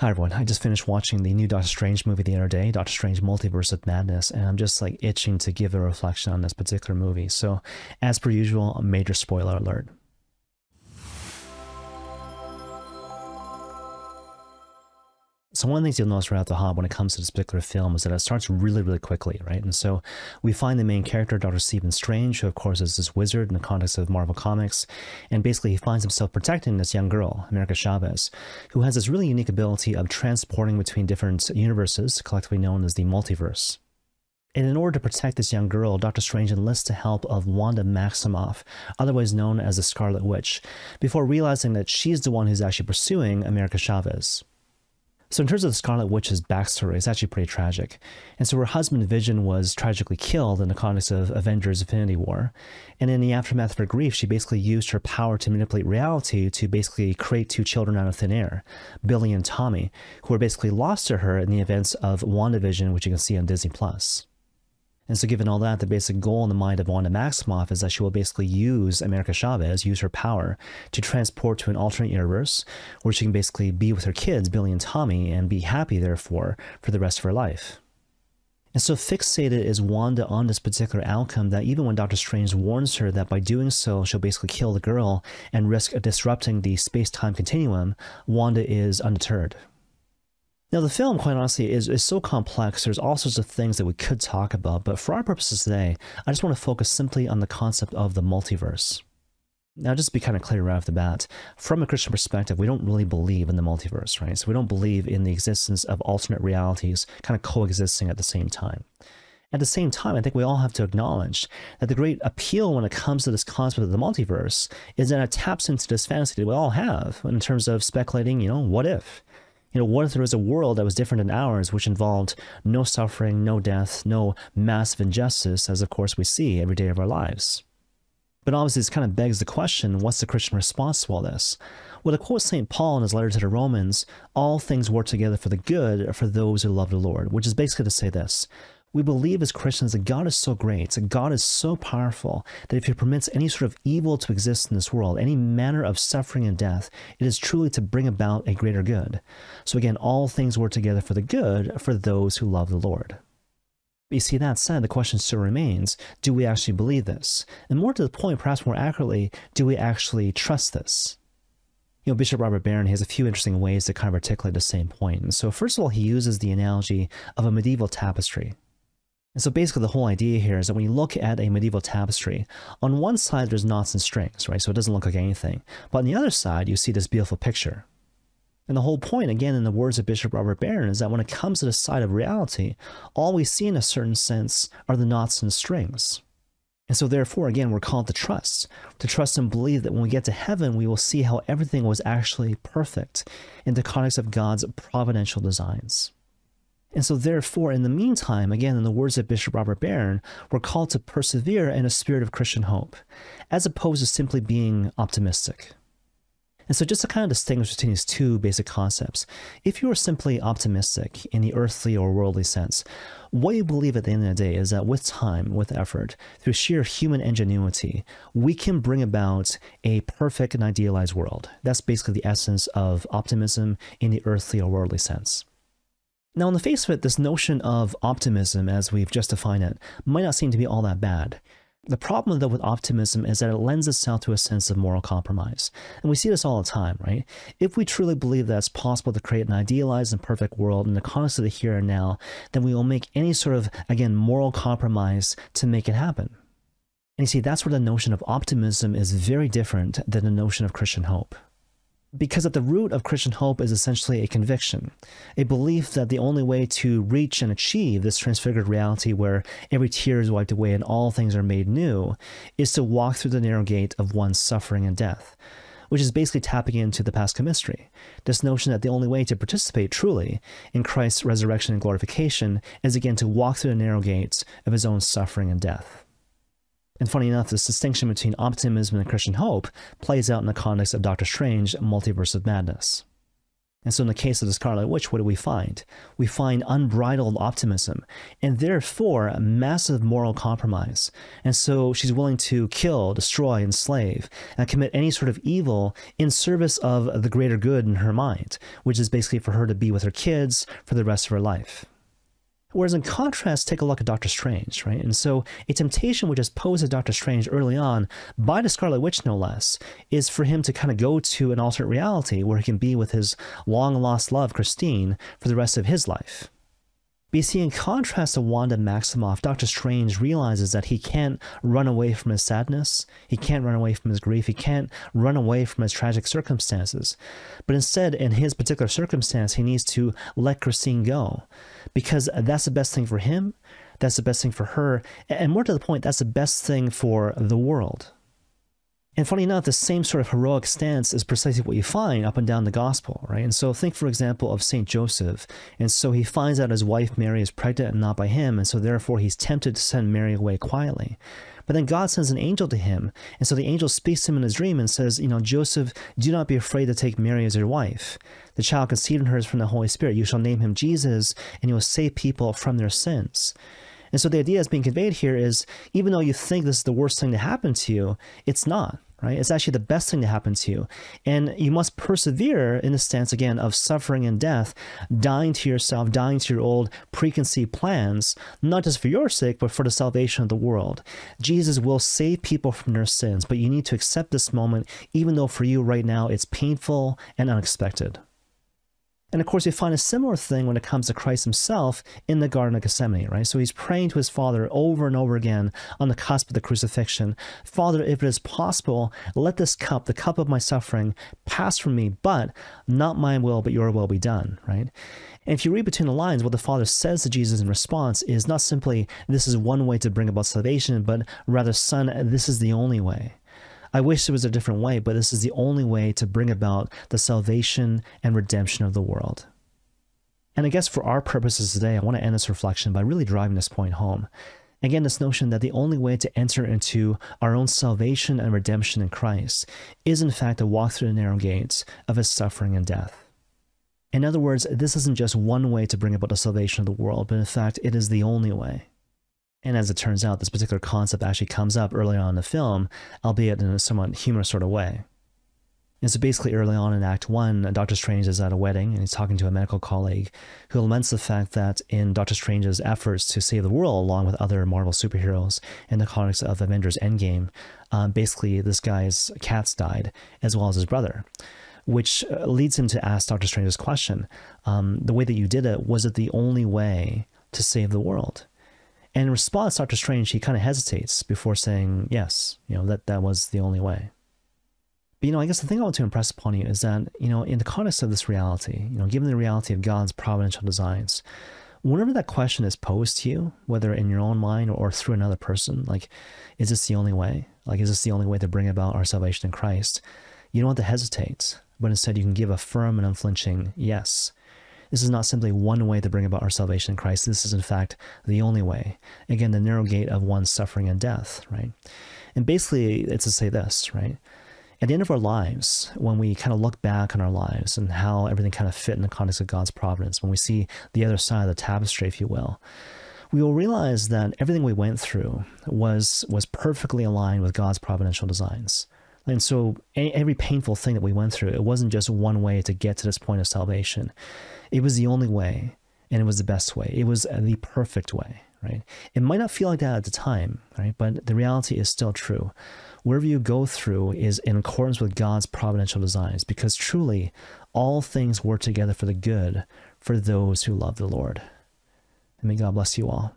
Hi everyone, I just finished watching the new Doctor Strange movie the other day, Doctor Strange Multiverse of Madness, and I'm just like itching to give a reflection on this particular movie. So, as per usual, a major spoiler alert. So one of the things you'll notice right out the hop when it comes to this particular film is that it starts really, really quickly, right? And so we find the main character, Dr. Stephen Strange, who of course is this wizard in the context of Marvel Comics, and basically he finds himself protecting this young girl, America Chavez, who has this really unique ability of transporting between different universes, collectively known as the multiverse. And in order to protect this young girl, Doctor Strange enlists the help of Wanda Maximoff, otherwise known as the Scarlet Witch, before realizing that she's the one who's actually pursuing America Chavez. So in terms of the Scarlet Witch's backstory, it's actually pretty tragic. And so her husband Vision was tragically killed in the context of Avengers Infinity War. And in the aftermath of her grief, she basically used her power to manipulate reality to basically create two children out of thin air, Billy and Tommy, who were basically lost to her in the events of WandaVision, which you can see on Disney Plus. And so, given all that, the basic goal in the mind of Wanda Maximoff is that she will basically use America Chavez, use her power to transport to an alternate universe where she can basically be with her kids, Billy and Tommy, and be happy, therefore, for the rest of her life. And so fixated is Wanda on this particular outcome that even when Doctor Strange warns her that by doing so, she'll basically kill the girl and risk disrupting the space time continuum, Wanda is undeterred. Now, the film, quite honestly, is, is so complex. There's all sorts of things that we could talk about, but for our purposes today, I just want to focus simply on the concept of the multiverse. Now, just to be kind of clear right off the bat, from a Christian perspective, we don't really believe in the multiverse, right? So we don't believe in the existence of alternate realities kind of coexisting at the same time. At the same time, I think we all have to acknowledge that the great appeal when it comes to this concept of the multiverse is that it taps into this fantasy that we all have in terms of speculating, you know, what if? You know, what if there was a world that was different than ours, which involved no suffering, no death, no massive injustice, as of course we see every day of our lives? But obviously, this kind of begs the question what's the Christian response to all this? Well, to quote St. Paul in his letter to the Romans, all things work together for the good for those who love the Lord, which is basically to say this we believe as Christians that God is so great, that God is so powerful, that if He permits any sort of evil to exist in this world, any manner of suffering and death, it is truly to bring about a greater good. So again, all things work together for the good for those who love the Lord. But you see, that said, the question still remains do we actually believe this? And more to the point, perhaps more accurately, do we actually trust this? You know, Bishop Robert Barron has a few interesting ways to kind of articulate the same point. And so, first of all, he uses the analogy of a medieval tapestry. And so basically the whole idea here is that when you look at a medieval tapestry, on one side there's knots and strings, right? So it doesn't look like anything. But on the other side, you see this beautiful picture. And the whole point, again, in the words of Bishop Robert Barron, is that when it comes to the side of reality, all we see in a certain sense are the knots and strings. And so, therefore, again, we're called to trust, to trust and believe that when we get to heaven, we will see how everything was actually perfect in the context of God's providential designs. And so, therefore, in the meantime, again, in the words of Bishop Robert Barron, we're called to persevere in a spirit of Christian hope, as opposed to simply being optimistic. And so, just to kind of distinguish between these two basic concepts, if you are simply optimistic in the earthly or worldly sense, what you believe at the end of the day is that with time, with effort, through sheer human ingenuity, we can bring about a perfect and idealized world. That's basically the essence of optimism in the earthly or worldly sense. Now, on the face of it, this notion of optimism, as we've just defined it, might not seem to be all that bad. The problem, though, with optimism is that it lends itself to a sense of moral compromise. And we see this all the time, right? If we truly believe that it's possible to create an idealized and perfect world in the context of the here and now, then we will make any sort of, again, moral compromise to make it happen. And you see, that's where the notion of optimism is very different than the notion of Christian hope. Because at the root of Christian hope is essentially a conviction, a belief that the only way to reach and achieve this transfigured reality where every tear is wiped away and all things are made new is to walk through the narrow gate of one's suffering and death, which is basically tapping into the Paschal mystery. This notion that the only way to participate truly in Christ's resurrection and glorification is again to walk through the narrow gates of his own suffering and death. And funny enough, this distinction between optimism and Christian hope plays out in the context of Doctor Strange Multiverse of Madness. And so, in the case of the Scarlet Witch, what do we find? We find unbridled optimism and therefore massive moral compromise. And so, she's willing to kill, destroy, enslave, and commit any sort of evil in service of the greater good in her mind, which is basically for her to be with her kids for the rest of her life. Whereas in contrast, take a look at Doctor Strange, right? And so a temptation which is posed to Doctor Strange early on by the Scarlet Witch, no less, is for him to kind of go to an alternate reality where he can be with his long lost love, Christine, for the rest of his life. You see, in contrast to Wanda Maximoff, Doctor Strange realizes that he can't run away from his sadness, he can't run away from his grief, he can't run away from his tragic circumstances. But instead, in his particular circumstance, he needs to let Christine go because that's the best thing for him, that's the best thing for her, and more to the point, that's the best thing for the world. And funny enough, the same sort of heroic stance is precisely what you find up and down the gospel, right? And so think, for example, of St. Joseph. And so he finds out his wife Mary is pregnant and not by him, and so therefore he's tempted to send Mary away quietly. But then God sends an angel to him. And so the angel speaks to him in his dream and says, You know, Joseph, do not be afraid to take Mary as your wife. The child conceived in her is from the Holy Spirit. You shall name him Jesus, and he will save people from their sins. And so the idea that's being conveyed here is even though you think this is the worst thing to happen to you, it's not right? It's actually the best thing to happen to you. And you must persevere in the stance, again, of suffering and death, dying to yourself, dying to your old preconceived plans, not just for your sake, but for the salvation of the world. Jesus will save people from their sins, but you need to accept this moment, even though for you right now it's painful and unexpected. And of course, we find a similar thing when it comes to Christ himself in the Garden of Gethsemane, right? So he's praying to his Father over and over again on the cusp of the crucifixion Father, if it is possible, let this cup, the cup of my suffering, pass from me, but not my will, but your will be done, right? And if you read between the lines, what the Father says to Jesus in response is not simply, this is one way to bring about salvation, but rather, Son, this is the only way. I wish there was a different way, but this is the only way to bring about the salvation and redemption of the world. And I guess for our purposes today, I want to end this reflection by really driving this point home. Again, this notion that the only way to enter into our own salvation and redemption in Christ is, in fact, to walk through the narrow gates of his suffering and death. In other words, this isn't just one way to bring about the salvation of the world, but in fact, it is the only way. And as it turns out, this particular concept actually comes up early on in the film, albeit in a somewhat humorous sort of way. And so basically, early on in Act 1, Doctor Strange is at a wedding and he's talking to a medical colleague who laments the fact that in Doctor Strange's efforts to save the world, along with other Marvel superheroes in the context of Avengers Endgame, um, basically this guy's cats died, as well as his brother, which uh, leads him to ask Doctor Strange's question um, The way that you did it, was it the only way to save the world? And in response, Doctor Strange, he kind of hesitates before saying, yes, you know, that that was the only way. But, you know, I guess the thing I want to impress upon you is that, you know, in the context of this reality, you know, given the reality of God's providential designs, whenever that question is posed to you, whether in your own mind or through another person, like, is this the only way? Like, is this the only way to bring about our salvation in Christ? You don't have to hesitate, but instead you can give a firm and unflinching yes. This is not simply one way to bring about our salvation in Christ. This is, in fact, the only way. Again, the narrow gate of one's suffering and death, right? And basically, it's to say this, right? At the end of our lives, when we kind of look back on our lives and how everything kind of fit in the context of God's providence, when we see the other side of the tapestry, if you will, we will realize that everything we went through was was perfectly aligned with God's providential designs. And so every painful thing that we went through, it wasn't just one way to get to this point of salvation. It was the only way, and it was the best way. It was the perfect way, right? It might not feel like that at the time, right? But the reality is still true. Wherever you go through is in accordance with God's providential designs, because truly all things work together for the good for those who love the Lord. And may God bless you all.